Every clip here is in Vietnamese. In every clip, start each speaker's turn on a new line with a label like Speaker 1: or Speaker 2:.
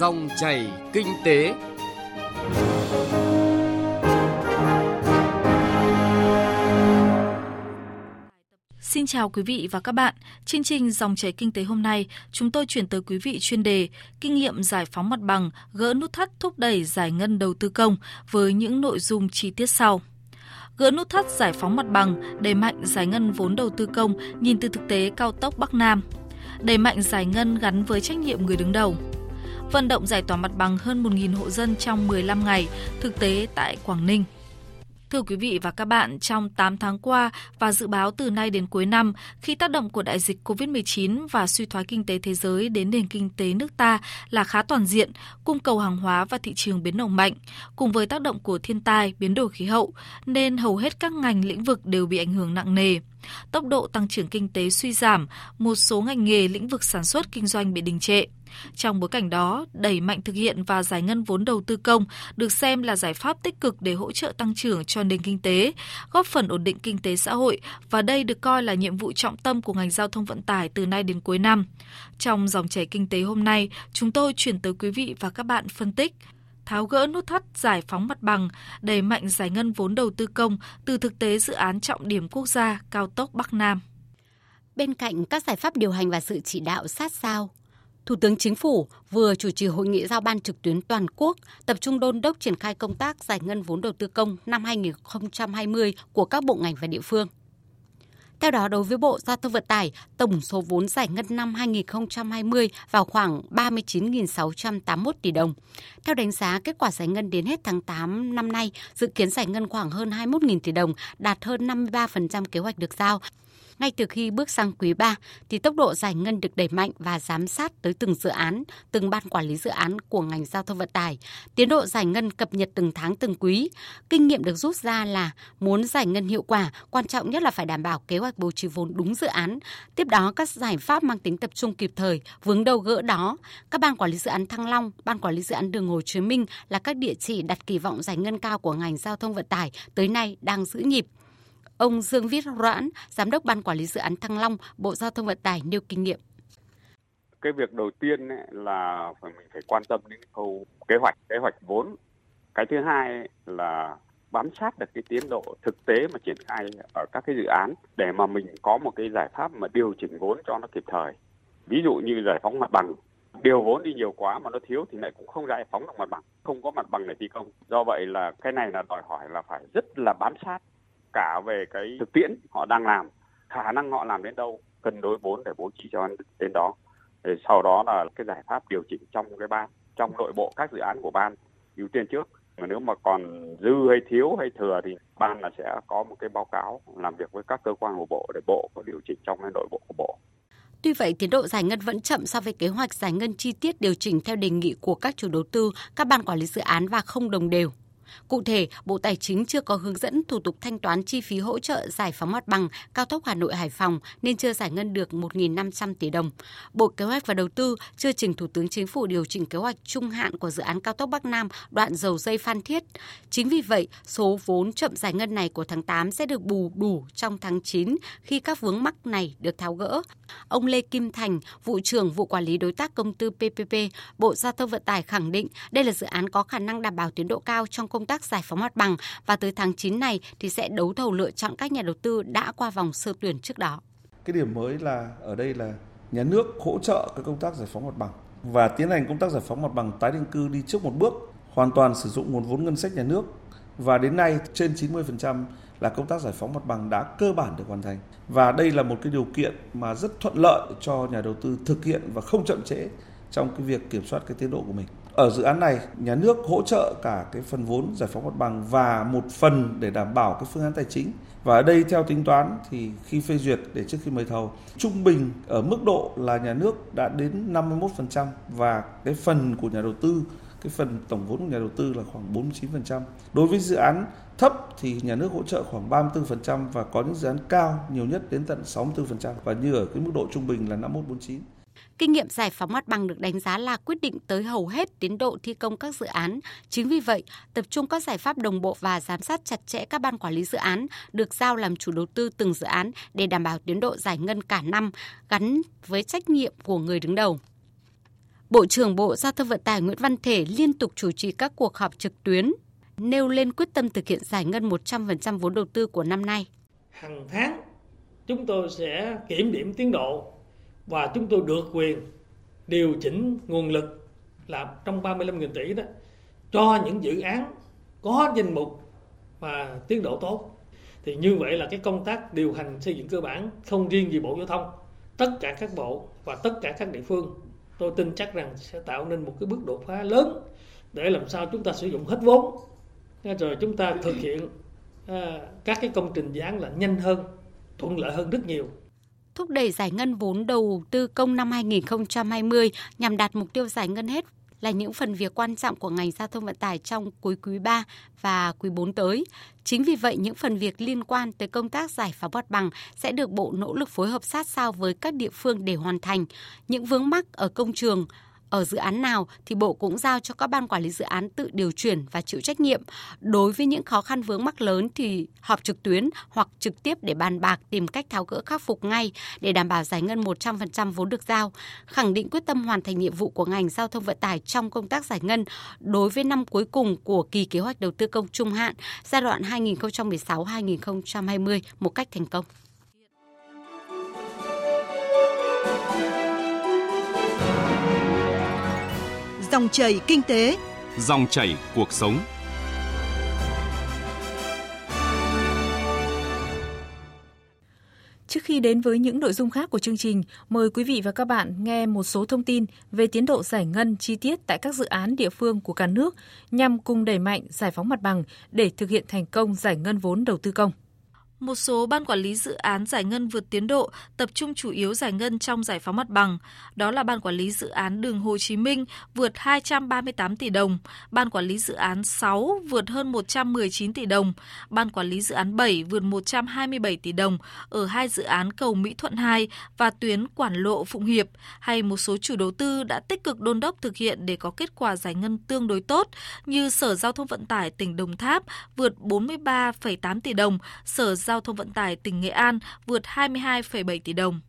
Speaker 1: Dòng chảy kinh tế.
Speaker 2: Xin chào quý vị và các bạn. Chương trình Dòng chảy kinh tế hôm nay, chúng tôi chuyển tới quý vị chuyên đề Kinh nghiệm giải phóng mặt bằng, gỡ nút thắt thúc đẩy giải ngân đầu tư công với những nội dung chi tiết sau. Gỡ nút thắt giải phóng mặt bằng, đẩy mạnh giải ngân vốn đầu tư công nhìn từ thực tế cao tốc Bắc Nam. Đẩy mạnh giải ngân gắn với trách nhiệm người đứng đầu. Vận động giải tỏa mặt bằng hơn 1.000 hộ dân trong 15 ngày, thực tế tại Quảng Ninh. Thưa quý vị và các bạn, trong 8 tháng qua và dự báo từ nay đến cuối năm, khi tác động của đại dịch COVID-19 và suy thoái kinh tế thế giới đến nền kinh tế nước ta là khá toàn diện, cung cầu hàng hóa và thị trường biến động mạnh, cùng với tác động của thiên tai, biến đổi khí hậu, nên hầu hết các ngành lĩnh vực đều bị ảnh hưởng nặng nề. Tốc độ tăng trưởng kinh tế suy giảm, một số ngành nghề lĩnh vực sản xuất kinh doanh bị đình trệ. Trong bối cảnh đó, đẩy mạnh thực hiện và giải ngân vốn đầu tư công được xem là giải pháp tích cực để hỗ trợ tăng trưởng cho nền kinh tế, góp phần ổn định kinh tế xã hội và đây được coi là nhiệm vụ trọng tâm của ngành giao thông vận tải từ nay đến cuối năm. Trong dòng chảy kinh tế hôm nay, chúng tôi chuyển tới quý vị và các bạn phân tích tháo gỡ nút thắt giải phóng mặt bằng, đẩy mạnh giải ngân vốn đầu tư công từ thực tế dự án trọng điểm quốc gia cao tốc Bắc Nam.
Speaker 3: Bên cạnh các giải pháp điều hành và sự chỉ đạo sát sao, Thủ tướng Chính phủ vừa chủ trì hội nghị giao ban trực tuyến toàn quốc tập trung đôn đốc triển khai công tác giải ngân vốn đầu tư công năm 2020 của các bộ ngành và địa phương. Theo đó, đối với Bộ Giao thông Vận tải, tổng số vốn giải ngân năm 2020 vào khoảng 39.681 tỷ đồng. Theo đánh giá, kết quả giải ngân đến hết tháng 8 năm nay dự kiến giải ngân khoảng hơn 21.000 tỷ đồng, đạt hơn 53% kế hoạch được giao ngay từ khi bước sang quý 3 thì tốc độ giải ngân được đẩy mạnh và giám sát tới từng dự án, từng ban quản lý dự án của ngành giao thông vận tải. Tiến độ giải ngân cập nhật từng tháng từng quý. Kinh nghiệm được rút ra là muốn giải ngân hiệu quả, quan trọng nhất là phải đảm bảo kế hoạch bố trí vốn đúng dự án. Tiếp đó các giải pháp mang tính tập trung kịp thời, vướng đầu gỡ đó. Các ban quản lý dự án Thăng Long, ban quản lý dự án đường Hồ Chí Minh là các địa chỉ đặt kỳ vọng giải ngân cao của ngành giao thông vận tải tới nay đang giữ nhịp. Ông Dương Viết Roãn, Giám đốc Ban Quản lý Dự án Thăng Long, Bộ Giao thông Vận tải nêu kinh nghiệm.
Speaker 4: Cái việc đầu tiên ấy là phải mình phải quan tâm đến khâu kế hoạch, kế hoạch vốn. Cái thứ hai là bám sát được cái tiến độ thực tế mà triển khai ở các cái dự án để mà mình có một cái giải pháp mà điều chỉnh vốn cho nó kịp thời. Ví dụ như giải phóng mặt bằng điều vốn đi nhiều quá mà nó thiếu thì lại cũng không giải phóng được mặt bằng không có mặt bằng để thi công do vậy là cái này là đòi hỏi là phải rất là bám sát cả về cái thực tiễn. họ đang làm khả năng họ làm đến đâu cân đối vốn để bố trí cho đến đó. Để sau đó là cái giải pháp điều chỉnh trong cái ban trong nội bộ các dự án của ban ưu tiên trước. Mà nếu mà còn dư hay thiếu hay thừa thì ban là sẽ có một cái báo cáo làm việc với các cơ quan của bộ để bộ có điều chỉnh trong cái nội bộ của bộ.
Speaker 3: Tuy vậy, tiến độ giải ngân vẫn chậm so với kế hoạch giải ngân chi tiết điều chỉnh theo đề nghị của các chủ đầu tư, các ban quản lý dự án và không đồng đều. Cụ thể, Bộ Tài chính chưa có hướng dẫn thủ tục thanh toán chi phí hỗ trợ giải phóng mặt bằng cao tốc Hà Nội Hải Phòng nên chưa giải ngân được 1.500 tỷ đồng. Bộ Kế hoạch và Đầu tư chưa trình Thủ tướng Chính phủ điều chỉnh kế hoạch trung hạn của dự án cao tốc Bắc Nam đoạn dầu dây Phan Thiết. Chính vì vậy, số vốn chậm giải ngân này của tháng 8 sẽ được bù đủ trong tháng 9 khi các vướng mắc này được tháo gỡ. Ông Lê Kim Thành, vụ trưởng vụ quản lý đối tác công tư PPP, Bộ Giao thông Vận tải khẳng định đây là dự án có khả năng đảm bảo tiến độ cao trong công công tác giải phóng mặt bằng và tới tháng 9 này thì sẽ đấu thầu lựa chọn các nhà đầu tư đã qua vòng sơ tuyển trước đó.
Speaker 5: Cái điểm mới là ở đây là nhà nước hỗ trợ cái công tác giải phóng mặt bằng và tiến hành công tác giải phóng mặt bằng tái định cư đi trước một bước, hoàn toàn sử dụng nguồn vốn ngân sách nhà nước và đến nay trên 90% là công tác giải phóng mặt bằng đã cơ bản được hoàn thành. Và đây là một cái điều kiện mà rất thuận lợi cho nhà đầu tư thực hiện và không chậm trễ trong cái việc kiểm soát cái tiến độ của mình. Ở dự án này, nhà nước hỗ trợ cả cái phần vốn giải phóng mặt bằng và một phần để đảm bảo cái phương án tài chính. Và ở đây theo tính toán thì khi phê duyệt để trước khi mời thầu, trung bình ở mức độ là nhà nước đã đến 51% và cái phần của nhà đầu tư cái phần tổng vốn của nhà đầu tư là khoảng 49%. Đối với dự án thấp thì nhà nước hỗ trợ khoảng 34% và có những dự án cao nhiều nhất đến tận 64% và như ở cái mức độ trung bình là 5149.
Speaker 3: Kinh nghiệm giải phóng mặt bằng được đánh giá là quyết định tới hầu hết tiến độ thi công các dự án. Chính vì vậy, tập trung các giải pháp đồng bộ và giám sát chặt chẽ các ban quản lý dự án được giao làm chủ đầu tư từng dự án để đảm bảo tiến độ giải ngân cả năm gắn với trách nhiệm của người đứng đầu. Bộ trưởng Bộ Giao thông Vận tải Nguyễn Văn Thể liên tục chủ trì các cuộc họp trực tuyến, nêu lên quyết tâm thực hiện giải ngân 100% vốn đầu tư của năm nay.
Speaker 6: Hàng tháng chúng tôi sẽ kiểm điểm tiến độ và chúng tôi được quyền điều chỉnh nguồn lực là trong 35.000 tỷ đó cho những dự án có danh mục và tiến độ tốt. Thì như vậy là cái công tác điều hành xây dựng cơ bản không riêng gì bộ giao thông, tất cả các bộ và tất cả các địa phương, tôi tin chắc rằng sẽ tạo nên một cái bước đột phá lớn để làm sao chúng ta sử dụng hết vốn. Rồi chúng ta thực hiện à, các cái công trình dự án là nhanh hơn, thuận lợi hơn rất nhiều
Speaker 3: thúc đẩy giải ngân vốn đầu tư công năm 2020 nhằm đạt mục tiêu giải ngân hết là những phần việc quan trọng của ngành giao thông vận tải trong cuối quý 3 và quý 4 tới. Chính vì vậy, những phần việc liên quan tới công tác giải phóng mặt bằng sẽ được Bộ nỗ lực phối hợp sát sao với các địa phương để hoàn thành. Những vướng mắc ở công trường, ở dự án nào thì Bộ cũng giao cho các ban quản lý dự án tự điều chuyển và chịu trách nhiệm. Đối với những khó khăn vướng mắc lớn thì họp trực tuyến hoặc trực tiếp để bàn bạc tìm cách tháo gỡ khắc phục ngay để đảm bảo giải ngân 100% vốn được giao, khẳng định quyết tâm hoàn thành nhiệm vụ của ngành giao thông vận tải trong công tác giải ngân đối với năm cuối cùng của kỳ kế hoạch đầu tư công trung hạn giai đoạn 2016-2020 một cách thành công.
Speaker 7: Dòng chảy kinh tế,
Speaker 1: dòng chảy cuộc sống.
Speaker 2: Trước khi đến với những nội dung khác của chương trình, mời quý vị và các bạn nghe một số thông tin về tiến độ giải ngân chi tiết tại các dự án địa phương của cả nước nhằm cùng đẩy mạnh giải phóng mặt bằng để thực hiện thành công giải ngân vốn đầu tư công. Một số ban quản lý dự án giải ngân vượt tiến độ tập trung chủ yếu giải ngân trong giải phóng mặt bằng. Đó là ban quản lý dự án đường Hồ Chí Minh vượt 238 tỷ đồng, ban quản lý dự án 6 vượt hơn 119 tỷ đồng, ban quản lý dự án 7 vượt 127 tỷ đồng ở hai dự án cầu Mỹ Thuận 2 và tuyến Quản lộ Phụng Hiệp hay một số chủ đầu tư đã tích cực đôn đốc thực hiện để có kết quả giải ngân tương đối tốt như Sở Giao thông Vận tải tỉnh Đồng Tháp vượt 43,8 tỷ đồng, Sở Giao thông Vận tải tỉnh Nghệ An vượt 22,7 tỷ đồng.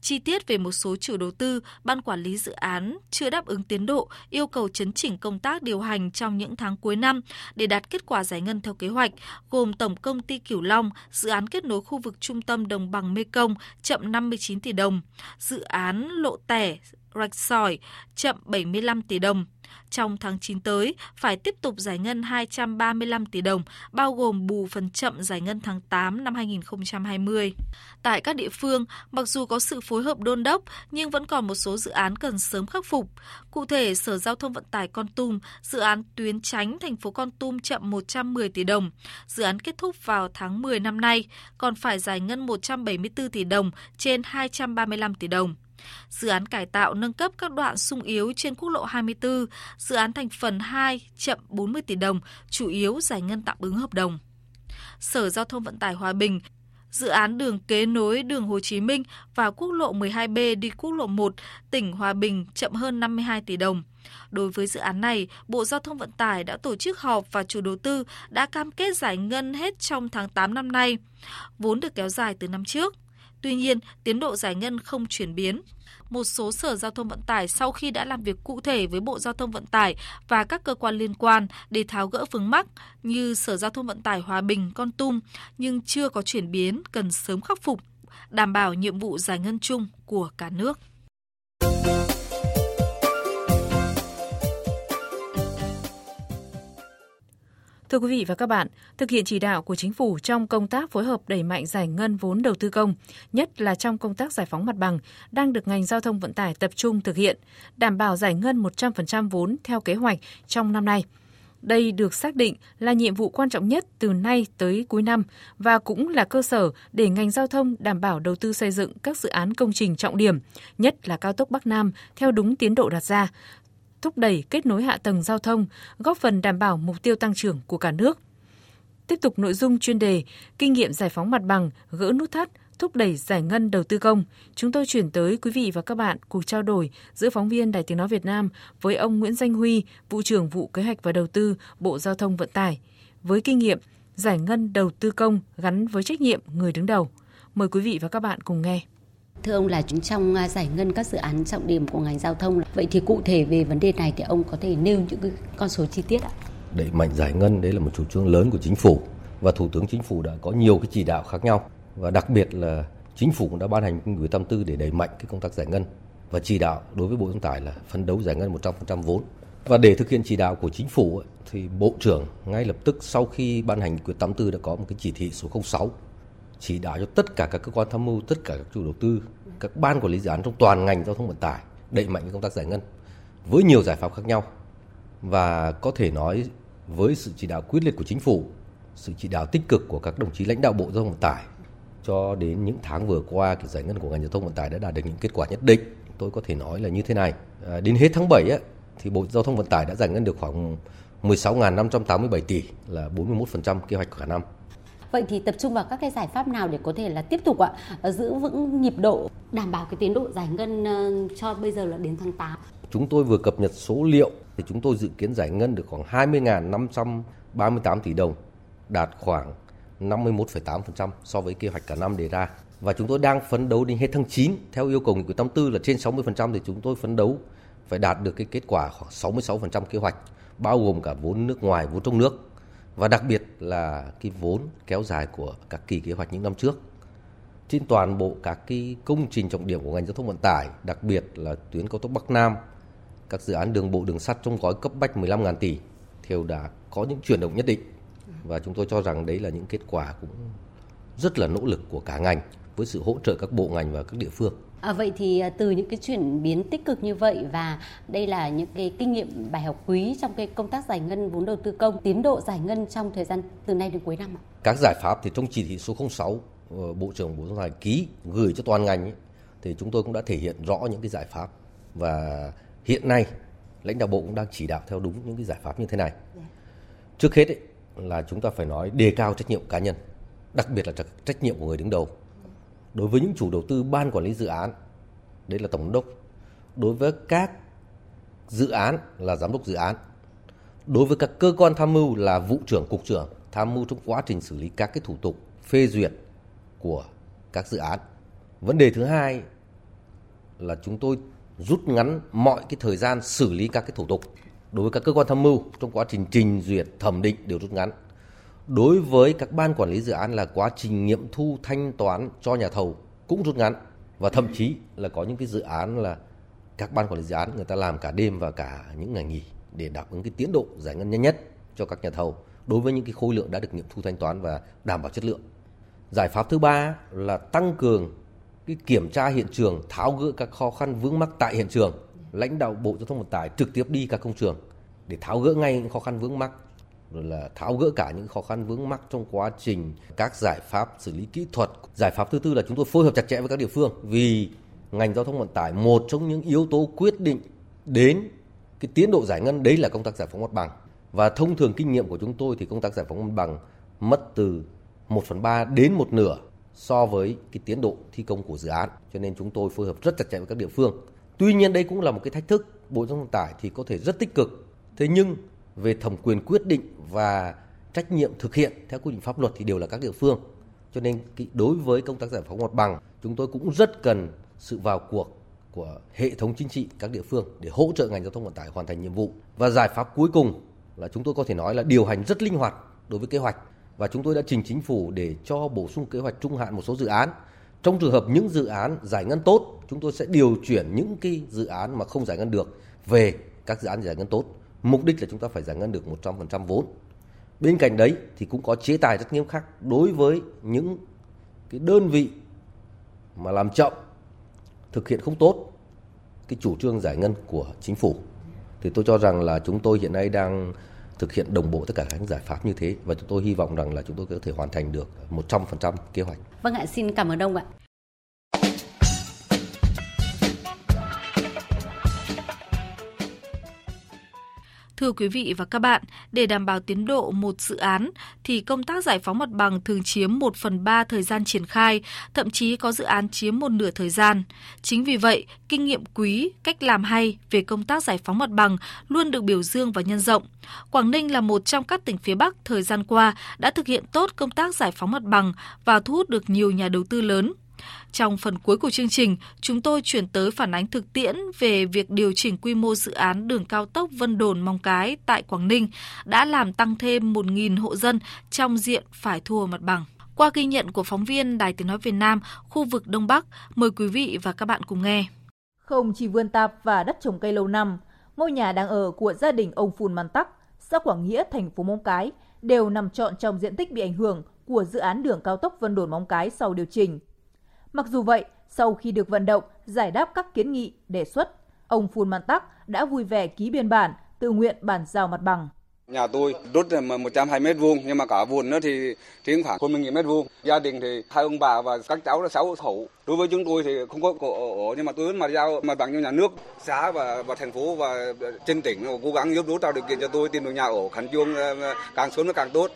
Speaker 2: Chi tiết về một số chủ đầu tư, ban quản lý dự án chưa đáp ứng tiến độ, yêu cầu chấn chỉnh công tác điều hành trong những tháng cuối năm để đạt kết quả giải ngân theo kế hoạch, gồm Tổng công ty Cửu Long, dự án kết nối khu vực trung tâm đồng bằng Mê Công chậm 59 tỷ đồng, dự án lộ tẻ rạch sỏi chậm 75 tỷ đồng. Trong tháng 9 tới, phải tiếp tục giải ngân 235 tỷ đồng, bao gồm bù phần chậm giải ngân tháng 8 năm 2020. Tại các địa phương, mặc dù có sự phối hợp đôn đốc, nhưng vẫn còn một số dự án cần sớm khắc phục. Cụ thể, Sở Giao thông Vận tải Con Tum, dự án tuyến tránh thành phố Con Tum chậm 110 tỷ đồng. Dự án kết thúc vào tháng 10 năm nay, còn phải giải ngân 174 tỷ đồng trên 235 tỷ đồng. Dự án cải tạo nâng cấp các đoạn sung yếu trên quốc lộ 24, dự án thành phần 2 chậm 40 tỷ đồng, chủ yếu giải ngân tạm ứng hợp đồng. Sở Giao thông Vận tải Hòa Bình Dự án đường kế nối đường Hồ Chí Minh và quốc lộ 12B đi quốc lộ 1, tỉnh Hòa Bình chậm hơn 52 tỷ đồng. Đối với dự án này, Bộ Giao thông Vận tải đã tổ chức họp và chủ đầu tư đã cam kết giải ngân hết trong tháng 8 năm nay. Vốn được kéo dài từ năm trước. Tuy nhiên, tiến độ giải ngân không chuyển biến. Một số sở giao thông vận tải sau khi đã làm việc cụ thể với Bộ Giao thông Vận tải và các cơ quan liên quan để tháo gỡ vướng mắc như Sở Giao thông Vận tải Hòa Bình, Con Tum nhưng chưa có chuyển biến cần sớm khắc phục, đảm bảo nhiệm vụ giải ngân chung của cả nước. Thưa quý vị và các bạn, thực hiện chỉ đạo của chính phủ trong công tác phối hợp đẩy mạnh giải ngân vốn đầu tư công, nhất là trong công tác giải phóng mặt bằng, đang được ngành giao thông vận tải tập trung thực hiện, đảm bảo giải ngân 100% vốn theo kế hoạch trong năm nay. Đây được xác định là nhiệm vụ quan trọng nhất từ nay tới cuối năm và cũng là cơ sở để ngành giao thông đảm bảo đầu tư xây dựng các dự án công trình trọng điểm, nhất là cao tốc Bắc Nam theo đúng tiến độ đặt ra, thúc đẩy kết nối hạ tầng giao thông, góp phần đảm bảo mục tiêu tăng trưởng của cả nước. Tiếp tục nội dung chuyên đề Kinh nghiệm giải phóng mặt bằng, gỡ nút thắt, thúc đẩy giải ngân đầu tư công, chúng tôi chuyển tới quý vị và các bạn cuộc trao đổi giữa phóng viên Đài Tiếng Nói Việt Nam với ông Nguyễn Danh Huy, Vụ trưởng Vụ Kế hoạch và Đầu tư, Bộ Giao thông Vận tải, với kinh nghiệm giải ngân đầu tư công gắn với trách nhiệm người đứng đầu. Mời quý vị và các bạn cùng nghe.
Speaker 3: Thưa ông, là trong à, giải ngân các dự án trọng điểm của ngành giao thông. Vậy thì cụ thể về vấn đề này thì ông có thể nêu những cái con số chi tiết ạ?
Speaker 8: Đẩy mạnh giải ngân, đấy là một chủ trương lớn của chính phủ và Thủ tướng Chính phủ đã có nhiều cái chỉ đạo khác nhau và đặc biệt là Chính phủ cũng đã ban hành quyết tâm tư để đẩy mạnh cái công tác giải ngân và chỉ đạo đối với Bộ Giao tải là phấn đấu giải ngân 100% vốn. Và để thực hiện chỉ đạo của chính phủ thì Bộ trưởng ngay lập tức sau khi ban hành quyết tâm tư đã có một cái chỉ thị số 06 chỉ đạo cho tất cả các cơ quan tham mưu, tất cả các chủ đầu tư, các ban quản lý dự án trong toàn ngành giao thông vận tải đẩy mạnh công tác giải ngân với nhiều giải pháp khác nhau. Và có thể nói với sự chỉ đạo quyết liệt của chính phủ, sự chỉ đạo tích cực của các đồng chí lãnh đạo Bộ Giao thông Vận tải cho đến những tháng vừa qua thì giải ngân của ngành giao thông vận tải đã đạt được những kết quả nhất định. Tôi có thể nói là như thế này, à, đến hết tháng 7 ấy, thì Bộ Giao thông Vận tải đã giải ngân được khoảng 16.587 tỷ là 41% kế hoạch cả năm.
Speaker 3: Vậy thì tập trung vào các cái giải pháp nào để có thể là tiếp tục ạ ờ, giữ vững nhịp độ đảm bảo cái tiến độ giải ngân ờ, cho bây giờ là đến tháng 8?
Speaker 8: Chúng tôi vừa cập nhật số liệu thì chúng tôi dự kiến giải ngân được khoảng 20.538 tỷ đồng, đạt khoảng 51,8% so với kế hoạch cả năm đề ra. Và chúng tôi đang phấn đấu đến hết tháng 9 theo yêu cầu nghị quyết 84 là trên 60% thì chúng tôi phấn đấu phải đạt được cái kết quả khoảng 66% kế hoạch bao gồm cả vốn nước ngoài, vốn trong nước và đặc biệt là cái vốn kéo dài của các kỳ kế hoạch những năm trước. Trên toàn bộ các cái công trình trọng điểm của ngành giao thông vận tải, đặc biệt là tuyến cao tốc Bắc Nam, các dự án đường bộ đường sắt trong gói cấp bách 15.000 tỷ đều đã có những chuyển động nhất định và chúng tôi cho rằng đấy là những kết quả cũng rất là nỗ lực của cả ngành với sự hỗ trợ các bộ ngành và các địa phương.
Speaker 3: À, vậy thì à, từ những cái chuyển biến tích cực như vậy và đây là những cái kinh nghiệm bài học quý trong cái công tác giải ngân vốn đầu tư công, tiến độ giải ngân trong thời gian từ nay đến cuối năm ạ.
Speaker 8: Các giải pháp thì trong chỉ thị số 06 ờ, Bộ trưởng Bộ Giao thông ký gửi cho toàn ngành ấy, thì chúng tôi cũng đã thể hiện rõ những cái giải pháp và hiện nay lãnh đạo bộ cũng đang chỉ đạo theo đúng những cái giải pháp như thế này. Dạ. Trước hết ấy, là chúng ta phải nói đề cao trách nhiệm cá nhân, đặc biệt là trách nhiệm của người đứng đầu đối với những chủ đầu tư ban quản lý dự án, đấy là tổng đốc. Đối với các dự án là giám đốc dự án. Đối với các cơ quan tham mưu là vụ trưởng, cục trưởng, tham mưu trong quá trình xử lý các cái thủ tục phê duyệt của các dự án. Vấn đề thứ hai là chúng tôi rút ngắn mọi cái thời gian xử lý các cái thủ tục. Đối với các cơ quan tham mưu trong quá trình trình duyệt, thẩm định đều rút ngắn đối với các ban quản lý dự án là quá trình nghiệm thu thanh toán cho nhà thầu cũng rút ngắn và thậm chí là có những cái dự án là các ban quản lý dự án người ta làm cả đêm và cả những ngày nghỉ để đáp ứng cái tiến độ giải ngân nhanh nhất cho các nhà thầu đối với những cái khối lượng đã được nghiệm thu thanh toán và đảm bảo chất lượng. Giải pháp thứ ba là tăng cường cái kiểm tra hiện trường, tháo gỡ các khó khăn vướng mắc tại hiện trường. Lãnh đạo Bộ Giao thông Vận tải trực tiếp đi các công trường để tháo gỡ ngay những khó khăn vướng mắc rồi là tháo gỡ cả những khó khăn vướng mắc trong quá trình các giải pháp xử lý kỹ thuật. Giải pháp thứ tư là chúng tôi phối hợp chặt chẽ với các địa phương vì ngành giao thông vận tải một trong những yếu tố quyết định đến cái tiến độ giải ngân đấy là công tác giải phóng mặt bằng. Và thông thường kinh nghiệm của chúng tôi thì công tác giải phóng mặt bằng mất từ 1 phần 3 đến một nửa so với cái tiến độ thi công của dự án. Cho nên chúng tôi phối hợp rất chặt chẽ với các địa phương. Tuy nhiên đây cũng là một cái thách thức. Bộ Giao thông Vận tải thì có thể rất tích cực. Thế nhưng về thẩm quyền quyết định và trách nhiệm thực hiện theo quy định pháp luật thì đều là các địa phương. Cho nên đối với công tác giải phóng mặt bằng, chúng tôi cũng rất cần sự vào cuộc của hệ thống chính trị các địa phương để hỗ trợ ngành giao thông vận tải hoàn thành nhiệm vụ. Và giải pháp cuối cùng là chúng tôi có thể nói là điều hành rất linh hoạt đối với kế hoạch và chúng tôi đã trình chính phủ để cho bổ sung kế hoạch trung hạn một số dự án. Trong trường hợp những dự án giải ngân tốt, chúng tôi sẽ điều chuyển những cái dự án mà không giải ngân được về các dự án giải ngân tốt. Mục đích là chúng ta phải giải ngân được 100% vốn. Bên cạnh đấy thì cũng có chế tài rất nghiêm khắc đối với những cái đơn vị mà làm chậm thực hiện không tốt cái chủ trương giải ngân của chính phủ. Thì tôi cho rằng là chúng tôi hiện nay đang thực hiện đồng bộ tất cả các giải pháp như thế và chúng tôi hy vọng rằng là chúng tôi có thể hoàn thành được 100% kế hoạch.
Speaker 3: Vâng ạ, xin cảm ơn ông ạ.
Speaker 2: Thưa quý vị và các bạn, để đảm bảo tiến độ một dự án thì công tác giải phóng mặt bằng thường chiếm 1 phần 3 thời gian triển khai, thậm chí có dự án chiếm một nửa thời gian. Chính vì vậy, kinh nghiệm quý, cách làm hay về công tác giải phóng mặt bằng luôn được biểu dương và nhân rộng. Quảng Ninh là một trong các tỉnh phía Bắc thời gian qua đã thực hiện tốt công tác giải phóng mặt bằng và thu hút được nhiều nhà đầu tư lớn. Trong phần cuối của chương trình, chúng tôi chuyển tới phản ánh thực tiễn về việc điều chỉnh quy mô dự án đường cao tốc Vân Đồn Mong Cái tại Quảng Ninh đã làm tăng thêm 1.000 hộ dân trong diện phải thua mặt bằng. Qua ghi nhận của phóng viên Đài Tiếng Nói Việt Nam, khu vực Đông Bắc, mời quý vị và các bạn cùng nghe.
Speaker 9: Không chỉ vườn tạp và đất trồng cây lâu năm, ngôi nhà đang ở của gia đình ông Phùn Màn Tắc, xã Quảng Nghĩa, thành phố Móng Cái đều nằm trọn trong diện tích bị ảnh hưởng của dự án đường cao tốc Vân Đồn Móng Cái sau điều chỉnh. Mặc dù vậy, sau khi được vận động, giải đáp các kiến nghị, đề xuất, ông Phùn Man Tắc đã vui vẻ ký biên bản, tự nguyện bàn giao mặt bằng.
Speaker 10: Nhà tôi đốt 120 mét vuông nhưng mà cả vườn nữa thì thì khoảng hơn 10 mét vuông. Gia đình thì hai ông bà và các cháu là sáu khẩu. Đối với chúng tôi thì không có cổ nhưng mà tôi vẫn mà giao mặt bằng cho nhà nước, xã và và thành phố và trên tỉnh cố gắng giúp đỡ tạo điều kiện cho tôi tìm được nhà ở khẩn trương ờ, càng sớm nó càng tốt.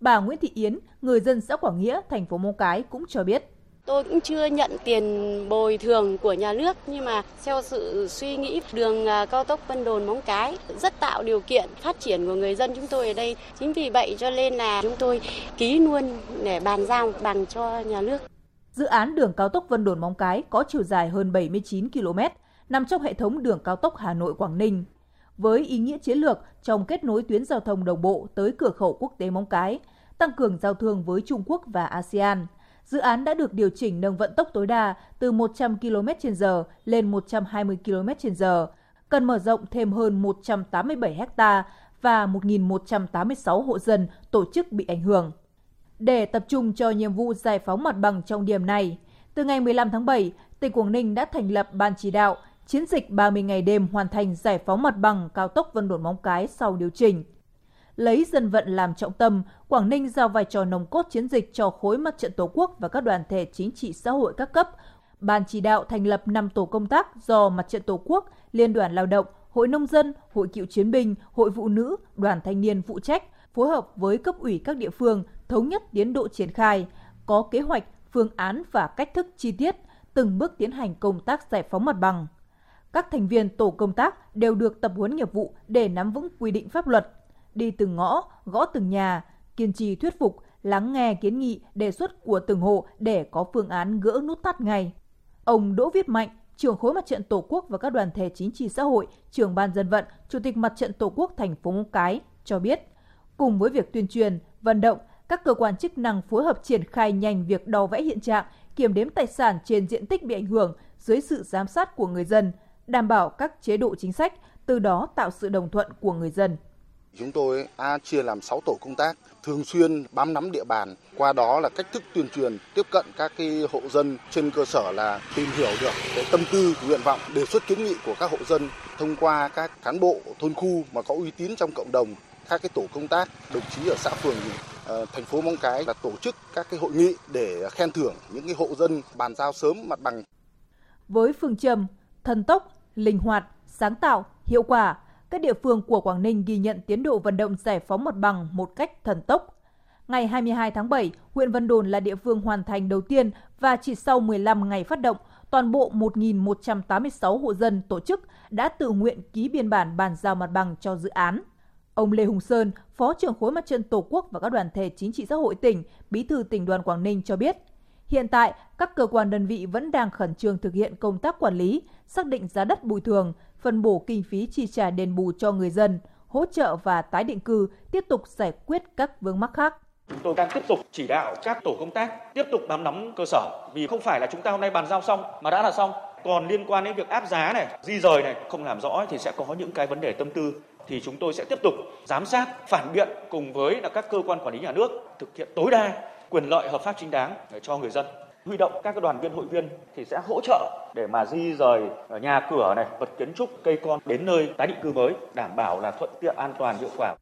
Speaker 9: Bà Nguyễn Thị Yến, người dân xã Quảng Nghĩa, thành phố Móng Cái cũng cho biết
Speaker 11: Tôi cũng chưa nhận tiền bồi thường của nhà nước nhưng mà theo sự suy nghĩ đường à, cao tốc Vân Đồn Móng Cái rất tạo điều kiện phát triển của người dân chúng tôi ở đây. Chính vì vậy cho nên là chúng tôi ký luôn để bàn giao bằng cho nhà nước.
Speaker 9: Dự án đường cao tốc Vân Đồn Móng Cái có chiều dài hơn 79 km, nằm trong hệ thống đường cao tốc Hà Nội Quảng Ninh. Với ý nghĩa chiến lược trong kết nối tuyến giao thông đồng bộ tới cửa khẩu quốc tế Móng Cái, tăng cường giao thương với Trung Quốc và ASEAN – dự án đã được điều chỉnh nâng vận tốc tối đa từ 100 km/h lên 120 km/h, cần mở rộng thêm hơn 187 ha và 1.186 hộ dân tổ chức bị ảnh hưởng. Để tập trung cho nhiệm vụ giải phóng mặt bằng trong điểm này, từ ngày 15 tháng 7, tỉnh Quảng Ninh đã thành lập ban chỉ đạo chiến dịch 30 ngày đêm hoàn thành giải phóng mặt bằng cao tốc Vân Đồn Móng Cái sau điều chỉnh lấy dân vận làm trọng tâm, Quảng Ninh giao vai trò nồng cốt chiến dịch cho khối mặt trận Tổ quốc và các đoàn thể chính trị xã hội các cấp. Ban chỉ đạo thành lập 5 tổ công tác do Mặt trận Tổ quốc, Liên đoàn Lao động, Hội Nông dân, Hội Cựu Chiến binh, Hội Phụ nữ, Đoàn Thanh niên phụ trách, phối hợp với cấp ủy các địa phương thống nhất tiến độ triển khai, có kế hoạch, phương án và cách thức chi tiết, từng bước tiến hành công tác giải phóng mặt bằng. Các thành viên tổ công tác đều được tập huấn nghiệp vụ để nắm vững quy định pháp luật, đi từng ngõ, gõ từng nhà, kiên trì thuyết phục, lắng nghe kiến nghị, đề xuất của từng hộ để có phương án gỡ nút thắt ngay. Ông Đỗ Viết Mạnh, trưởng khối mặt trận Tổ quốc và các đoàn thể chính trị xã hội, trưởng ban dân vận, chủ tịch mặt trận Tổ quốc thành phố Móng Cái cho biết, cùng với việc tuyên truyền, vận động, các cơ quan chức năng phối hợp triển khai nhanh việc đo vẽ hiện trạng, kiểm đếm tài sản trên diện tích bị ảnh hưởng dưới sự giám sát của người dân, đảm bảo các chế độ chính sách, từ đó tạo sự đồng thuận của người dân.
Speaker 12: Chúng tôi A chia làm 6 tổ công tác thường xuyên bám nắm địa bàn, qua đó là cách thức tuyên truyền tiếp cận các cái hộ dân trên cơ sở là tìm hiểu được cái tâm tư, nguyện vọng, đề xuất kiến nghị của các hộ dân thông qua các cán bộ thôn khu mà có uy tín trong cộng đồng, các cái tổ công tác, đồng chí ở xã phường ờ, thành phố Móng Cái là tổ chức các cái hội nghị để khen thưởng những cái hộ dân bàn giao sớm mặt bằng.
Speaker 9: Với phương châm thần tốc, linh hoạt, sáng tạo, hiệu quả, các địa phương của Quảng Ninh ghi nhận tiến độ vận động giải phóng mặt bằng một cách thần tốc. Ngày 22 tháng 7, huyện Vân Đồn là địa phương hoàn thành đầu tiên và chỉ sau 15 ngày phát động, toàn bộ 1.186 hộ dân tổ chức đã tự nguyện ký biên bản bàn giao mặt bằng cho dự án. Ông Lê Hùng Sơn, Phó trưởng khối mặt trận Tổ quốc và các đoàn thể chính trị xã hội tỉnh, Bí thư tỉnh đoàn Quảng Ninh cho biết, hiện tại các cơ quan đơn vị vẫn đang khẩn trương thực hiện công tác quản lý, xác định giá đất bồi thường, phân bổ kinh phí chi trả đền bù cho người dân, hỗ trợ và tái định cư, tiếp tục giải quyết các vướng mắc khác.
Speaker 13: Chúng tôi đang tiếp tục chỉ đạo các tổ công tác tiếp tục bám nắm cơ sở vì không phải là chúng ta hôm nay bàn giao xong mà đã là xong. Còn liên quan đến việc áp giá này, di rời này không làm rõ thì sẽ có những cái vấn đề tâm tư thì chúng tôi sẽ tiếp tục giám sát, phản biện cùng với là các cơ quan quản lý nhà nước thực hiện tối đa quyền lợi hợp pháp chính đáng để cho người dân huy động các đoàn viên hội viên thì sẽ hỗ trợ để mà di rời ờ, nhà cửa này, vật kiến trúc, cây con đến nơi tái định cư mới, đảm bảo là thuận tiện, an toàn, hiệu quả.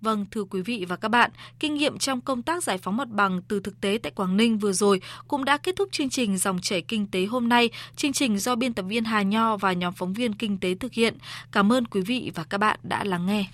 Speaker 2: Vâng, thưa quý vị và các bạn, kinh nghiệm trong công tác giải phóng mặt bằng từ thực tế tại Quảng Ninh vừa rồi cũng đã kết thúc chương trình Dòng chảy kinh tế hôm nay. Chương trình do biên tập viên Hà Nho và nhóm phóng viên kinh tế thực hiện. Cảm ơn quý vị và các bạn đã lắng nghe.